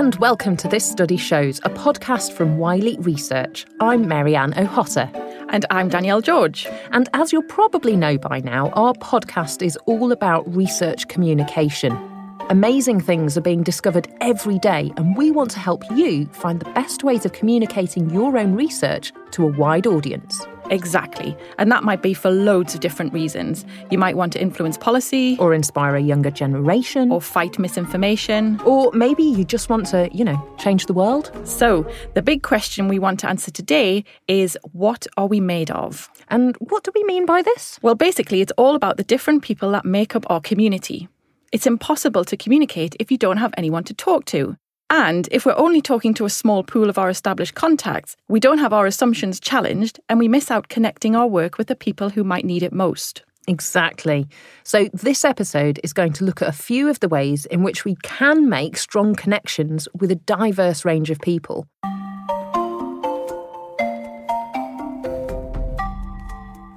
and welcome to This Study Shows, a podcast from Wiley Research. I'm Marianne O'Hotter. And I'm Danielle George. And as you'll probably know by now, our podcast is all about research communication. Amazing things are being discovered every day, and we want to help you find the best ways of communicating your own research to a wide audience. Exactly. And that might be for loads of different reasons. You might want to influence policy, or inspire a younger generation, or fight misinformation. Or maybe you just want to, you know, change the world. So, the big question we want to answer today is what are we made of? And what do we mean by this? Well, basically, it's all about the different people that make up our community. It's impossible to communicate if you don't have anyone to talk to. And if we're only talking to a small pool of our established contacts, we don't have our assumptions challenged and we miss out connecting our work with the people who might need it most. Exactly. So, this episode is going to look at a few of the ways in which we can make strong connections with a diverse range of people.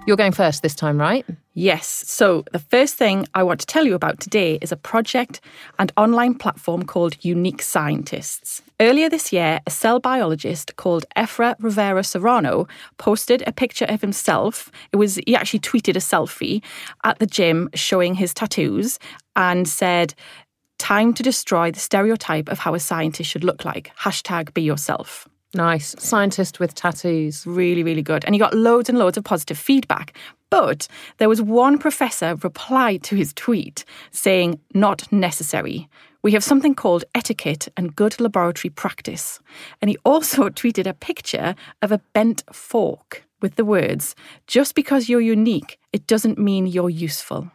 You're going first this time, right? Yes. So, the first thing I want to tell you about today is a project and online platform called Unique Scientists. Earlier this year, a cell biologist called Efra Rivera Serrano posted a picture of himself. It was, he actually tweeted a selfie at the gym showing his tattoos and said, Time to destroy the stereotype of how a scientist should look like. Hashtag be yourself. Nice. Scientist with tattoos. Really, really good. And he got loads and loads of positive feedback. But there was one professor replied to his tweet saying, not necessary. We have something called etiquette and good laboratory practice. And he also tweeted a picture of a bent fork with the words, just because you're unique, it doesn't mean you're useful.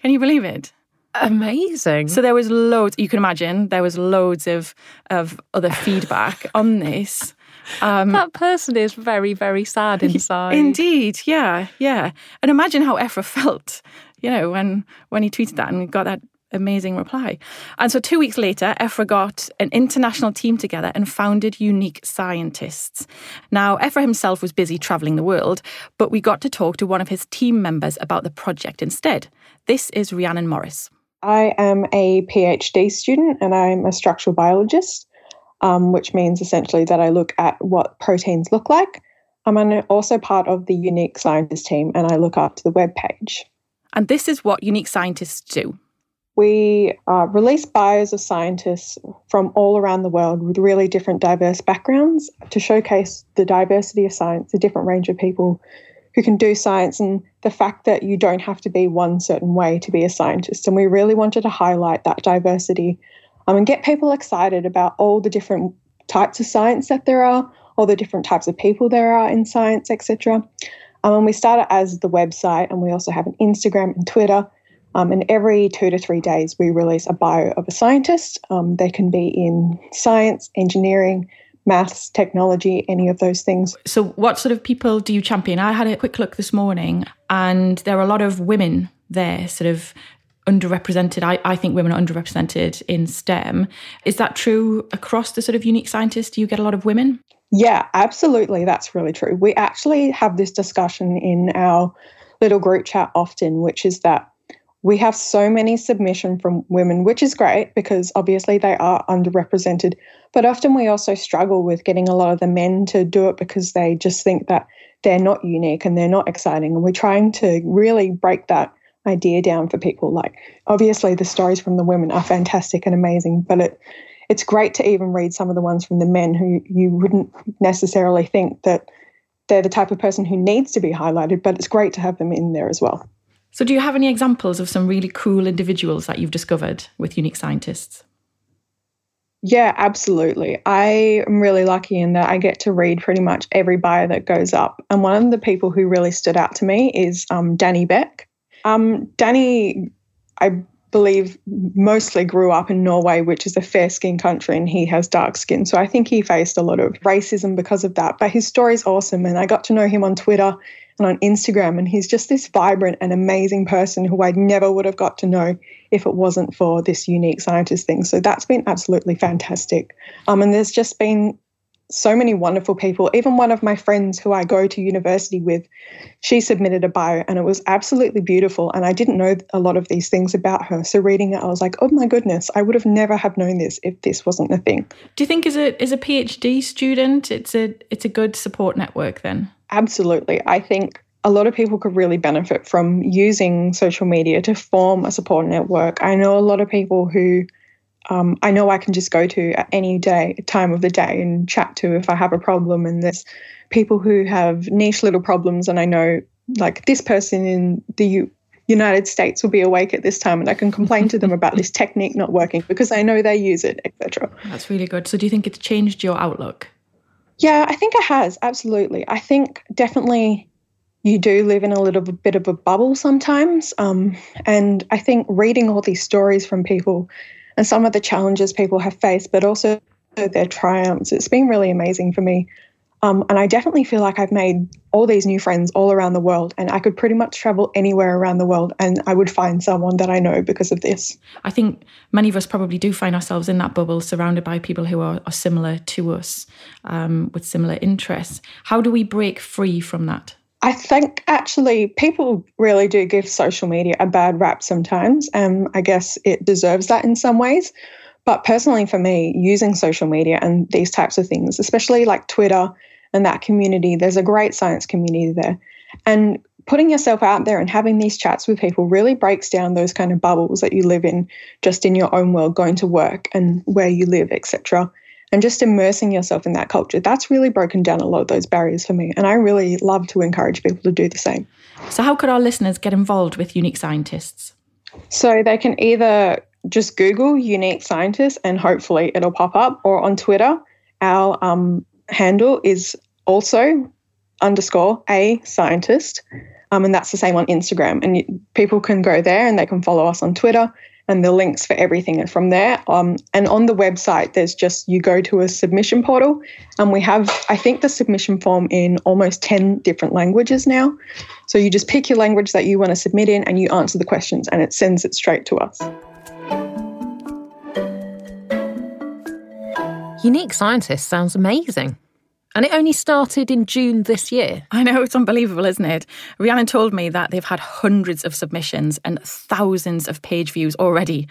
Can you believe it? Amazing. So there was loads. You can imagine there was loads of of other feedback on this. Um, that person is very very sad inside. Indeed, yeah, yeah. And imagine how Efra felt, you know, when when he tweeted that and got that amazing reply. And so two weeks later, Efra got an international team together and founded Unique Scientists. Now, Efra himself was busy travelling the world, but we got to talk to one of his team members about the project instead. This is Rhiannon Morris. I am a PhD student and I'm a structural biologist, um, which means essentially that I look at what proteins look like. I'm also part of the Unique Scientist team and I look after the web page. And this is what Unique Scientists do. We uh, release bios of scientists from all around the world with really different diverse backgrounds to showcase the diversity of science, the different range of people who can do science and the fact that you don't have to be one certain way to be a scientist. And we really wanted to highlight that diversity um, and get people excited about all the different types of science that there are, all the different types of people there are in science, etc. Um, and we started as the website, and we also have an Instagram and Twitter. Um, and every two to three days, we release a bio of a scientist. Um, they can be in science, engineering, maths, technology, any of those things. So, what sort of people do you champion? I had a quick look this morning, and there are a lot of women there, sort of underrepresented. I, I think women are underrepresented in STEM. Is that true across the sort of unique scientists? Do you get a lot of women? Yeah, absolutely. That's really true. We actually have this discussion in our little group chat often, which is that we have so many submission from women, which is great because obviously they are underrepresented. But often we also struggle with getting a lot of the men to do it because they just think that they're not unique and they're not exciting. And we're trying to really break that idea down for people. Like obviously the stories from the women are fantastic and amazing, but it it's great to even read some of the ones from the men who you wouldn't necessarily think that they're the type of person who needs to be highlighted, but it's great to have them in there as well. So, do you have any examples of some really cool individuals that you've discovered with Unique Scientists? Yeah, absolutely. I am really lucky in that I get to read pretty much every bio that goes up. And one of the people who really stood out to me is um, Danny Beck. Um, Danny, I believe, mostly grew up in Norway, which is a fair skinned country, and he has dark skin. So I think he faced a lot of racism because of that. But his story is awesome. And I got to know him on Twitter and on Instagram. And he's just this vibrant and amazing person who I never would have got to know if it wasn't for this unique scientist thing. So that's been absolutely fantastic. Um, and there's just been so many wonderful people. Even one of my friends who I go to university with, she submitted a bio and it was absolutely beautiful. And I didn't know a lot of these things about her. So reading it, I was like, oh my goodness, I would have never have known this if this wasn't a thing. Do you think as a as a PhD student, it's a it's a good support network then? Absolutely. I think a lot of people could really benefit from using social media to form a support network. I know a lot of people who um, I know I can just go to at any day, time of the day, and chat to if I have a problem. And there's people who have niche little problems, and I know like this person in the U- United States will be awake at this time, and I can complain to them about this technique not working because I know they use it, etc. That's really good. So, do you think it's changed your outlook? Yeah, I think it has absolutely. I think definitely you do live in a little bit of a bubble sometimes, um, and I think reading all these stories from people and some of the challenges people have faced, but also their triumphs. It's been really amazing for me. Um, and I definitely feel like I've made all these new friends all around the world, and I could pretty much travel anywhere around the world and I would find someone that I know because of this. I think many of us probably do find ourselves in that bubble, surrounded by people who are, are similar to us um, with similar interests. How do we break free from that? I think actually people really do give social media a bad rap sometimes. And I guess it deserves that in some ways. But personally, for me, using social media and these types of things, especially like Twitter and that community, there's a great science community there. And putting yourself out there and having these chats with people really breaks down those kind of bubbles that you live in just in your own world, going to work and where you live, etc and just immersing yourself in that culture. That's really broken down a lot of those barriers for me. And I really love to encourage people to do the same. So, how could our listeners get involved with Unique Scientists? So, they can either just Google Unique Scientists and hopefully it'll pop up, or on Twitter, our um, handle is also underscore a scientist. Um, and that's the same on Instagram. And you, people can go there and they can follow us on Twitter and the links for everything are from there. Um, and on the website, there's just you go to a submission portal, and we have, I think, the submission form in almost 10 different languages now. So you just pick your language that you want to submit in and you answer the questions, and it sends it straight to us. Unique Scientist sounds amazing. And it only started in June this year. I know, it's unbelievable, isn't it? Rhiannon told me that they've had hundreds of submissions and thousands of page views already.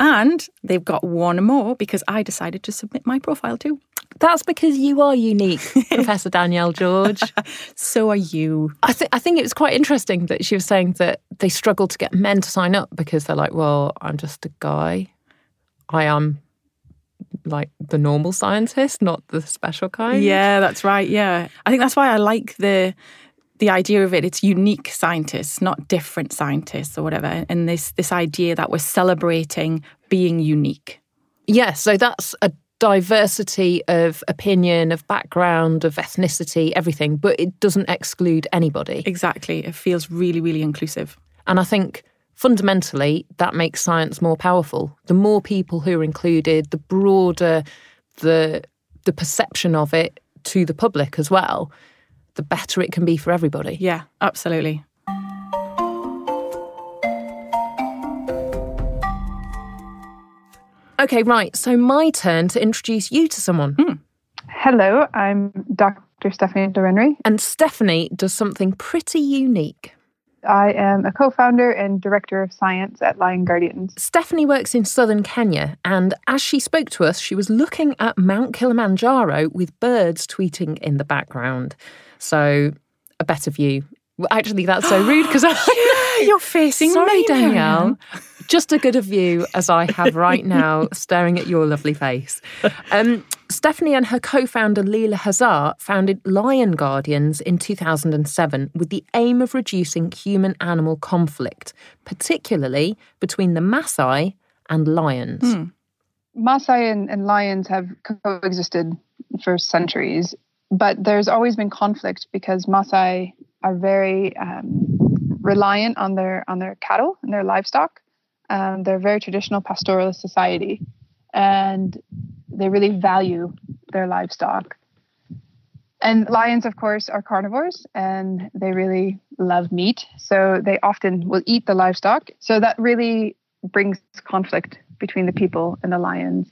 And they've got one more because I decided to submit my profile too. That's because you are unique, Professor Danielle George. so are you. I, th- I think it was quite interesting that she was saying that they struggle to get men to sign up because they're like, well, I'm just a guy. I am like the normal scientist, not the special kind. Yeah, that's right. Yeah. I think that's why I like the the idea of it. It's unique scientists, not different scientists or whatever. And this this idea that we're celebrating being unique. Yes, yeah, so that's a diversity of opinion, of background, of ethnicity, everything, but it doesn't exclude anybody. Exactly. It feels really, really inclusive. And I think fundamentally, that makes science more powerful. The more people who are included, the broader the the perception of it to the public as well, the better it can be for everybody. Yeah, absolutely. Okay, right. So my turn to introduce you to someone. Hmm. Hello, I'm Dr. Stephanie Dolrenry. And Stephanie does something pretty unique. I am a co founder and director of science at Lion Guardians. Stephanie works in southern Kenya, and as she spoke to us, she was looking at Mount Kilimanjaro with birds tweeting in the background. So, a better view. Actually, that's so rude because yeah, you're facing Sorry, me, Danielle. Just as good a view as I have right now, staring at your lovely face. Um, Stephanie and her co founder Leela Hazzah founded Lion Guardians in 2007 with the aim of reducing human animal conflict, particularly between the Maasai and lions. Hmm. Maasai and, and lions have coexisted for centuries, but there's always been conflict because Maasai are very um, reliant on their on their cattle and their livestock. Um, they're a very traditional pastoralist society, and they really value their livestock. And lions, of course, are carnivores and they really love meat. So they often will eat the livestock. So that really brings conflict between the people and the lions.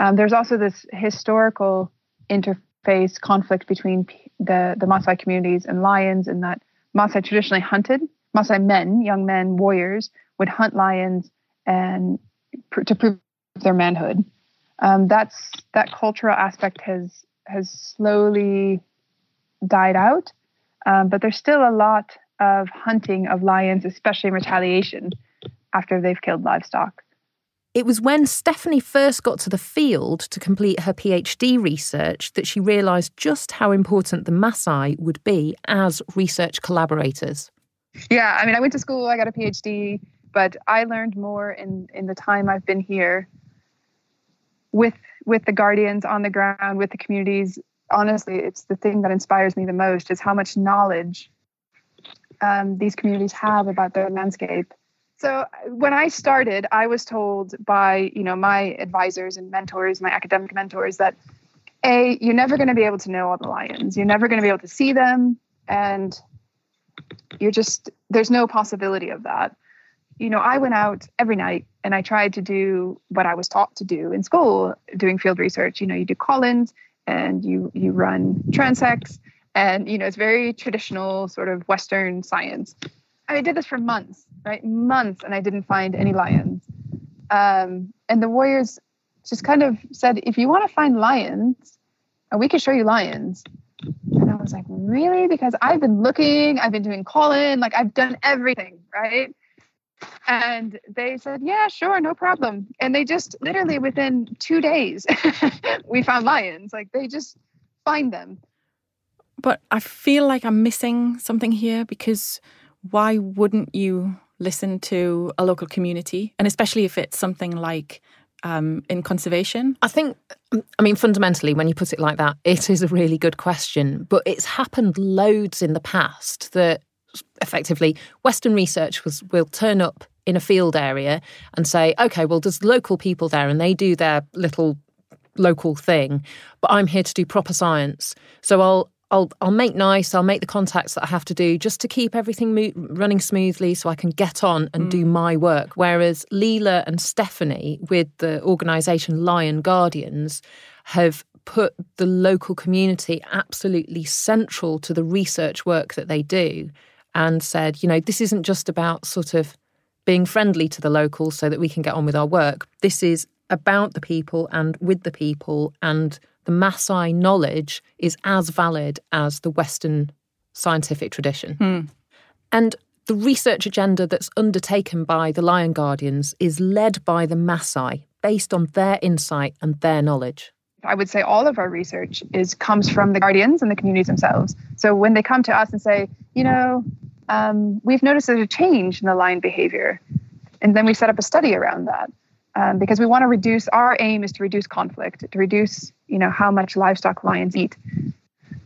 Um, there's also this historical interface conflict between the, the Maasai communities and lions, and that Maasai traditionally hunted. Maasai men, young men, warriors, would hunt lions and pr- to prove their manhood. Um, that's that cultural aspect has has slowly died out, um, but there's still a lot of hunting of lions, especially in retaliation after they've killed livestock. It was when Stephanie first got to the field to complete her PhD research that she realised just how important the Maasai would be as research collaborators. Yeah, I mean, I went to school, I got a PhD, but I learned more in, in the time I've been here with with the guardians on the ground, with the communities. Honestly, it's the thing that inspires me the most is how much knowledge um, these communities have about their landscape so when I started, I was told by you know my advisors and mentors, my academic mentors, that a you're never going to be able to know all the lions. You're never going to be able to see them, and you're just there's no possibility of that. You know, I went out every night and I tried to do what I was taught to do in school, doing field research. You know, you do call-ins and you you run transects, and you know it's very traditional sort of Western science. I did this for months, right? Months, and I didn't find any lions. Um, and the Warriors just kind of said, if you want to find lions, uh, we can show you lions. And I was like, really? Because I've been looking, I've been doing call in, like I've done everything, right? And they said, yeah, sure, no problem. And they just literally within two days, we found lions. Like they just find them. But I feel like I'm missing something here because why wouldn't you listen to a local community? And especially if it's something like um, in conservation? I think, I mean, fundamentally, when you put it like that, it is a really good question. But it's happened loads in the past that effectively Western research was will turn up in a field area and say, okay, well, there's local people there and they do their little local thing, but I'm here to do proper science. So I'll I'll I'll make nice. I'll make the contacts that I have to do just to keep everything mo- running smoothly, so I can get on and mm. do my work. Whereas Leela and Stephanie, with the organisation Lion Guardians, have put the local community absolutely central to the research work that they do, and said, you know, this isn't just about sort of being friendly to the locals so that we can get on with our work. This is about the people and with the people and the Maasai knowledge is as valid as the Western scientific tradition. Hmm. And the research agenda that's undertaken by the Lion Guardians is led by the Maasai based on their insight and their knowledge. I would say all of our research is comes from the guardians and the communities themselves. So when they come to us and say, you know, um, we've noticed there's a change in the lion behavior, and then we set up a study around that um, because we want to reduce. Our aim is to reduce conflict, to reduce you know how much livestock lions eat.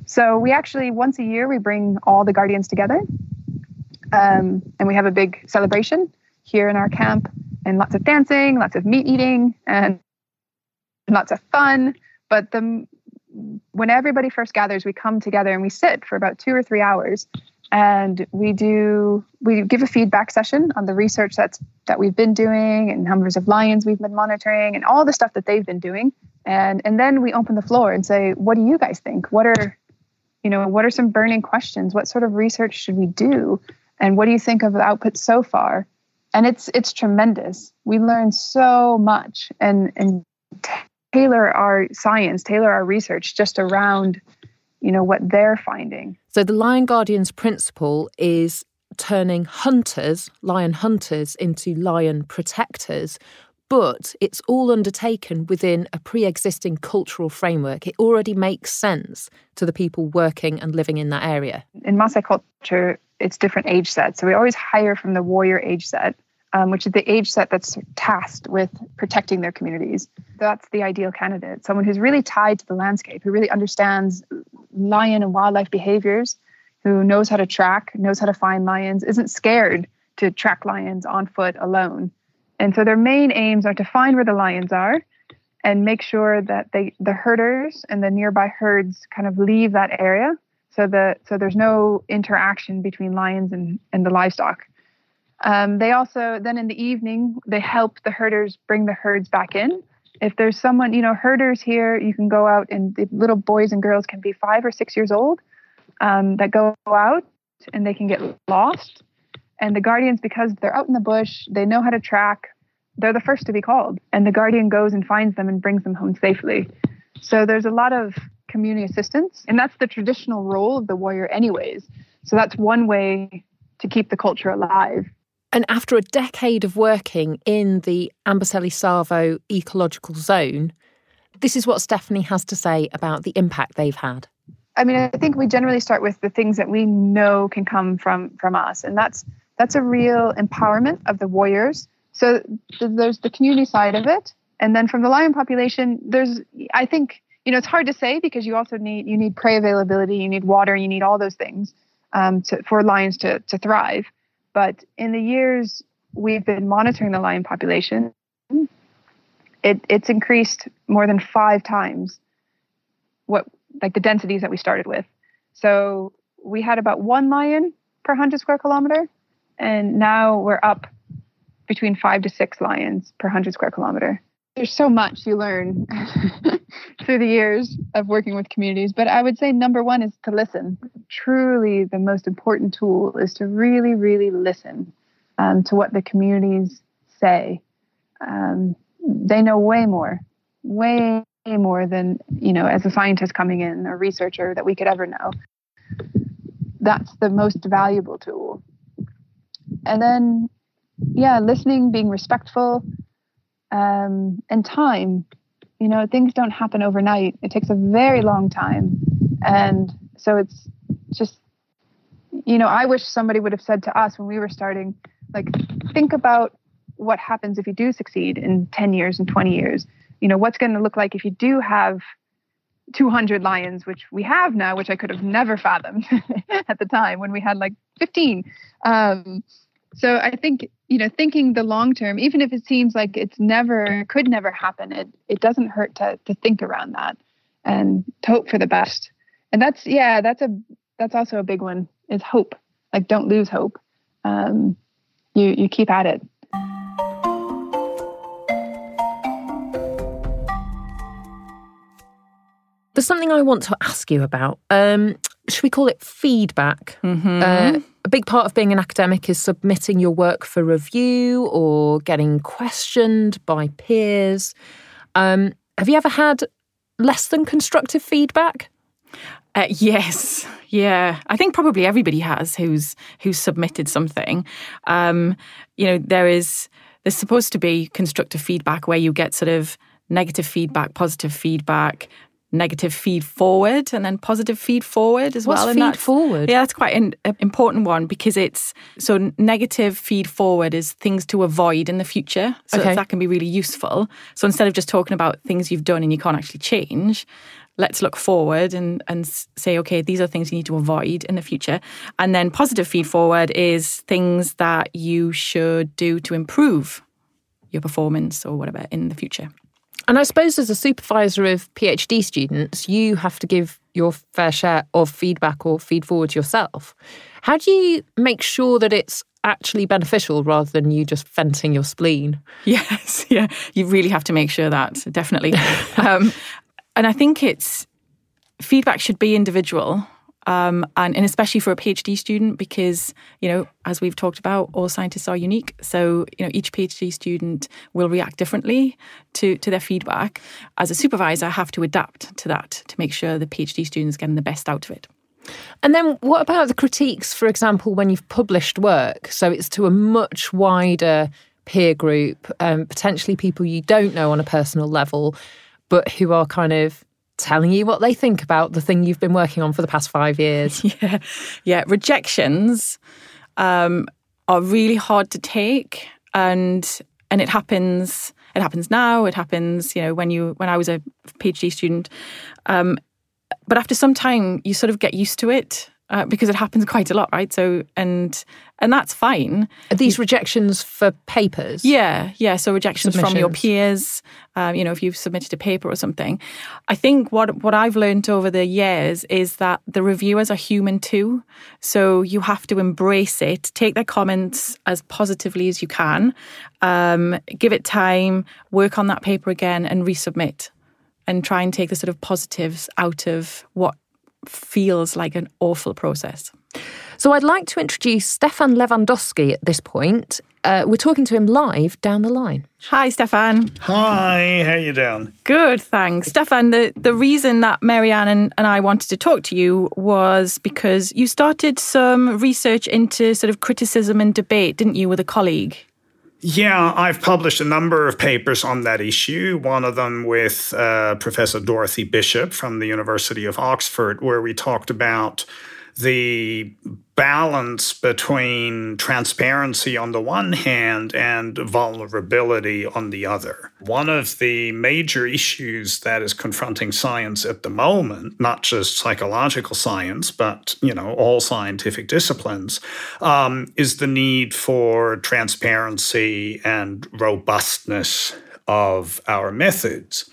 So we actually once a year we bring all the guardians together, um, and we have a big celebration here in our camp, and lots of dancing, lots of meat eating, and lots of fun. But the when everybody first gathers, we come together and we sit for about two or three hours, and we do we give a feedback session on the research that's that we've been doing and numbers of lions we've been monitoring and all the stuff that they've been doing. And and then we open the floor and say what do you guys think? What are you know what are some burning questions? What sort of research should we do? And what do you think of the output so far? And it's it's tremendous. We learn so much and and tailor our science tailor our research just around you know what they're finding so the lion guardians principle is turning hunters lion hunters into lion protectors but it's all undertaken within a pre existing cultural framework. It already makes sense to the people working and living in that area. In Maasai culture, it's different age sets. So we always hire from the warrior age set, um, which is the age set that's tasked with protecting their communities. That's the ideal candidate, someone who's really tied to the landscape, who really understands lion and wildlife behaviors, who knows how to track, knows how to find lions, isn't scared to track lions on foot alone and so their main aims are to find where the lions are and make sure that they the herders and the nearby herds kind of leave that area so that so there's no interaction between lions and, and the livestock. Um, they also then in the evening they help the herders bring the herds back in if there's someone, you know, herders here, you can go out and the little boys and girls can be five or six years old um, that go out and they can get lost. And the guardians, because they're out in the bush, they know how to track, they're the first to be called. And the guardian goes and finds them and brings them home safely. So there's a lot of community assistance. And that's the traditional role of the warrior, anyways. So that's one way to keep the culture alive. And after a decade of working in the Amboseli Tsavo ecological zone, this is what Stephanie has to say about the impact they've had. I mean, I think we generally start with the things that we know can come from from us, and that's that's a real empowerment of the warriors. So there's the community side of it, and then from the lion population, there's I think you know it's hard to say because you also need you need prey availability, you need water, you need all those things um, to, for lions to to thrive. But in the years we've been monitoring the lion population, it, it's increased more than five times what like the densities that we started with. So we had about one lion per 100 square kilometer, and now we're up between five to six lions per 100 square kilometer. There's so much you learn through the years of working with communities, but I would say number one is to listen. Truly, the most important tool is to really, really listen um, to what the communities say. Um, they know way more, way more than you know as a scientist coming in or researcher that we could ever know. That's the most valuable tool. And then, yeah, listening, being respectful, um, and time. You know, things don't happen overnight. It takes a very long time. And so it's just, you know, I wish somebody would have said to us when we were starting, like, think about what happens if you do succeed in 10 years and 20 years. You know, what's going to look like if you do have 200 lions, which we have now, which I could have never fathomed at the time when we had like 15. Um, so I think you know thinking the long term, even if it seems like it's never could never happen, it it doesn't hurt to to think around that and to hope for the best. And that's yeah, that's a that's also a big one is hope. Like don't lose hope. Um, you you keep at it. There's something I want to ask you about. Um, should we call it feedback? Mm-hmm. Uh, a big part of being an academic is submitting your work for review or getting questioned by peers. Um, have you ever had less than constructive feedback? Uh, yes, yeah. I think probably everybody has who's who's submitted something. Um, you know, there is there's supposed to be constructive feedback where you get sort of negative feedback, positive feedback, negative feed forward and then positive feed forward as well. What's well. feed and forward? Yeah, that's quite an important one because it's so negative feed forward is things to avoid in the future. So Okay. that can be really useful. So instead of just talking about things you've done and you can't actually change, let's look forward and and say, okay, these are things you need to avoid in the future. And then positive feed forward is things that you should do to improve your performance or whatever in the future. And I suppose as a supervisor of PhD students, you have to give your fair share of feedback or feed forward yourself. How do you make sure that it's actually beneficial rather than you just venting your spleen? Yes, yeah. You really have to make sure that, definitely. um, and I think it's feedback should be individual. Um, and, and especially for a PhD student, because you know, as we've talked about, all scientists are unique. So you know, each PhD student will react differently to to their feedback. As a supervisor, I have to adapt to that to make sure the PhD students getting the best out of it. And then what about the critiques, for example, when you've published work? So it's to a much wider peer group, um, potentially people you don't know on a personal level, but who are kind of telling you what they think about the thing you've been working on for the past five years. yeah, yeah. Rejections um, are really hard to take, and and it happens. It happens now. It happens, you know, when you when I was a PhD student. Um, but after some time, you sort of get used to it. Uh, because it happens quite a lot, right? So and and that's fine. Are these rejections for papers? Yeah, yeah. So rejections from your peers. Um, you know, if you've submitted a paper or something. I think what what I've learned over the years is that the reviewers are human too. So you have to embrace it, take their comments as positively as you can, um, give it time, work on that paper again, and resubmit, and try and take the sort of positives out of what feels like an awful process. So I'd like to introduce Stephan Lewandowsky at this point. Uh, we're talking to him live down the line. Hi, Stephan. Hi, how are you doing? Good, thanks. Stephan, the, the reason that Marianne and, and I wanted to talk to you was because you started some research into sort of criticism and debate, didn't you, with a colleague? Yeah, I've published a number of papers on that issue. One of them with uh, Professor Dorothy Bishop from the University of Oxford, where we talked about the balance between transparency on the one hand and vulnerability on the other. One of the major issues that is confronting science at the moment, not just psychological science, but you know all scientific disciplines, um, is the need for transparency and robustness of our methods.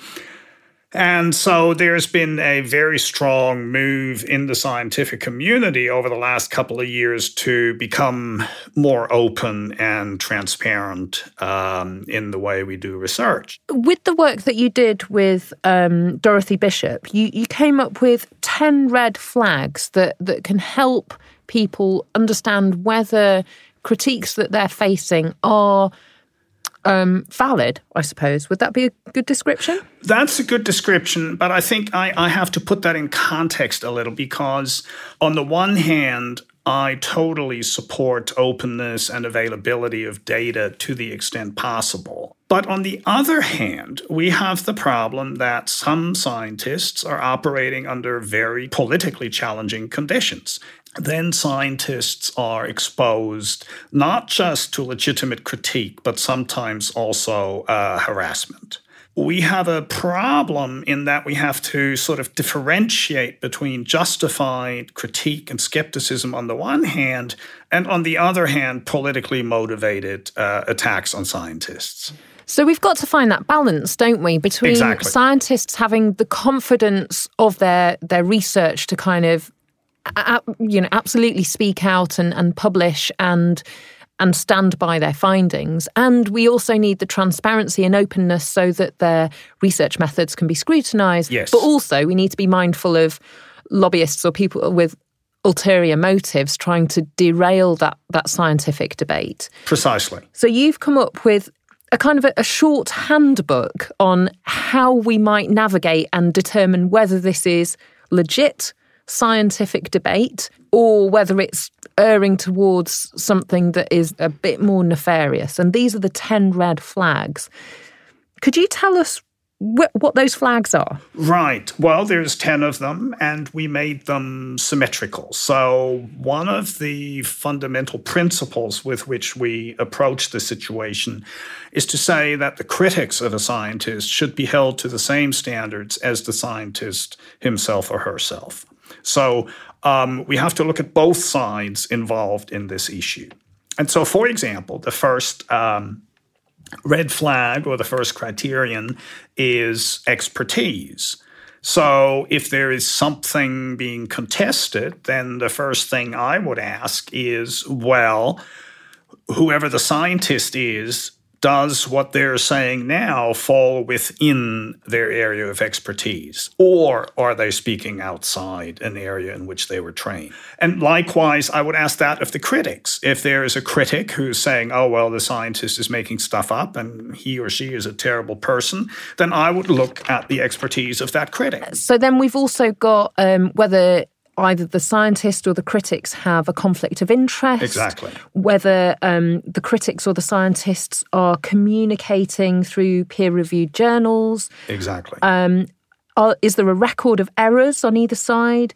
And so there's been a very strong move in the scientific community over the last couple of years to become more open and transparent um, in the way we do research. With the work that you did with um, Dorothy Bishop, you, you came up with 10 red flags that, that can help people understand whether critiques that they're facing are um, valid, I suppose. Would that be a good description? That's a good description, but I think I, I have to put that in context a little because, on the one hand, I totally support openness and availability of data to the extent possible. But on the other hand, we have the problem that some scientists are operating under very politically challenging conditions then scientists are exposed not just to legitimate critique, but sometimes also uh, harassment. We have a problem in that we have to sort of differentiate between justified critique and skepticism on the one hand, and on the other hand, politically motivated uh, attacks on scientists. So we've got to find that balance, don't we, between exactly. scientists having the confidence of their their research to kind of you know, absolutely speak out and, and publish and and stand by their findings. And we also need the transparency and openness so that their research methods can be scrutinised. Yes. But also, we need to be mindful of lobbyists or people with ulterior motives trying to derail that that scientific debate. Precisely. So you've come up with a kind of a, a short handbook on how we might navigate and determine whether this is legit scientific debate or whether it's erring towards something that is a bit more nefarious. And these are the 10 red flags. Could you tell us wh- what those flags are? Right. Well, there's 10 of them, and we made them symmetrical. So, one of the fundamental principles with which we approach the situation is to say that the critics of a scientist should be held to the same standards as the scientist himself or herself. So um, we have to look at both sides involved in this issue. And so, for example, the first um, red flag or the first criterion is expertise. So, if there is something being contested, then the first thing I would ask is well, whoever the scientist is, does what they're saying now fall within their area of expertise? Or are they speaking outside an area in which they were trained? And likewise, I would ask that of the critics. If there is a critic who's saying, oh, well, the scientist is making stuff up and he or she is a terrible person, then I would look at the expertise of that critic. So then we've also got um, whether either the scientist or the critics have a conflict of interest. Exactly. Whether um, the critics or the scientists are communicating through peer reviewed journals. Exactly. Um, are, is there a record of errors on either side?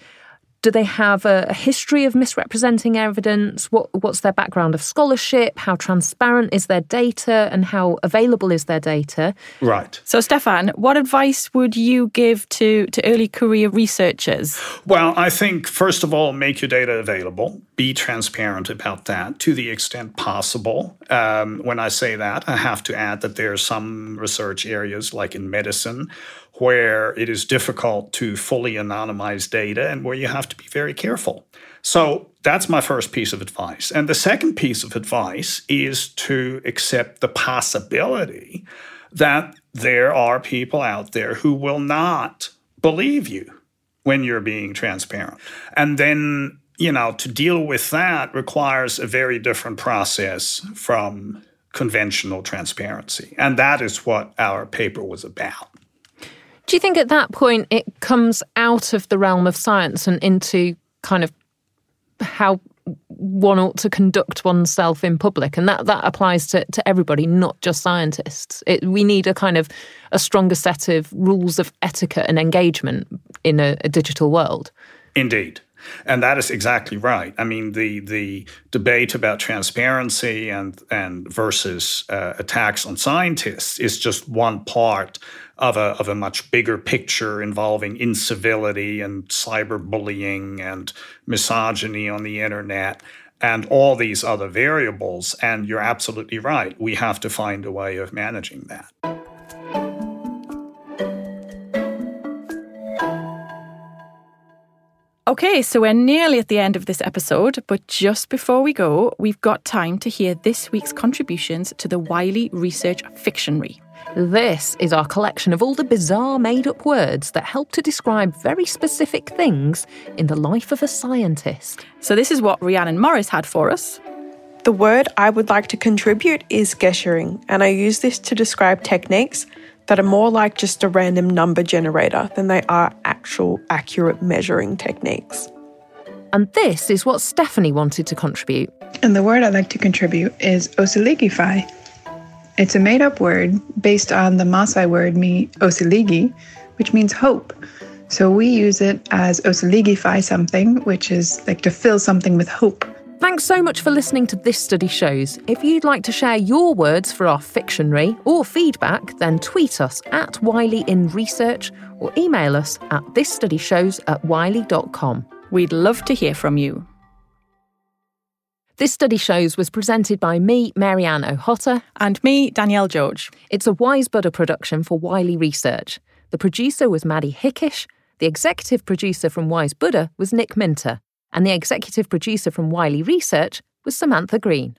Do they have a, a, history of misrepresenting evidence? What, what's their background of scholarship? How transparent is their data and how available is their data? Right. So, Stephan, what advice would you give to, to early career researchers? Well, I think, first of all, make your data available. Be transparent about that to the extent possible. Um, when I say that, I have to add that there are some research areas, like in medicine, where it is difficult to fully anonymize data and where you have to be very careful. So that's my first piece of advice. And the second piece of advice is to accept the possibility that there are people out there who will not believe you when you're being transparent. And then, you know, to deal with that requires a very different process from conventional transparency. And that is what our paper was about. Do you think at that point it comes out of the realm of science and into kind of how one ought to conduct oneself in public? And that that applies to, to everybody not just scientists. It, we need a kind of a stronger set of rules of etiquette and engagement in a, a digital world. Indeed and that is exactly right. I mean, the the debate about transparency and and versus uh, attacks on scientists is just one part of a of a much bigger picture involving incivility and cyberbullying and misogyny on the internet and all these other variables. And you're absolutely right. We have to find a way of managing that. Okay, so we're nearly at the end of this episode, but just before we go, we've got time to hear this week's contributions to the Wiley Research Fictionary. This is our collection of all the bizarre made up words that help to describe very specific things in the life of a scientist. So, this is what Rhiannon Morris had for us. The word I would like to contribute is geshering, and I use this to describe techniques that are more like just a random number generator than they are actual accurate measuring techniques. And this is what Stephanie wanted to contribute. And the word I'd like to contribute is osiligify. It's a made up word based on the Maasai word mi osiligi, which means hope. So we use it as osiligify something, which is like to fill something with hope. Thanks so much for listening to This Study Shows. If you'd like to share your words for our fictionary or feedback, then tweet us at Wiley in Research or email us at thisstudyshows at wiley.com. We'd love to hear from you. This Study Shows was presented by me, Marianne O'Hotter. And me, Danielle George. It's a Wise Buddha production for Wiley Research. The producer was Maddie Hickish. The executive producer from Wise Buddha was Nick Minter and the executive producer from Wiley Research was Samantha Green.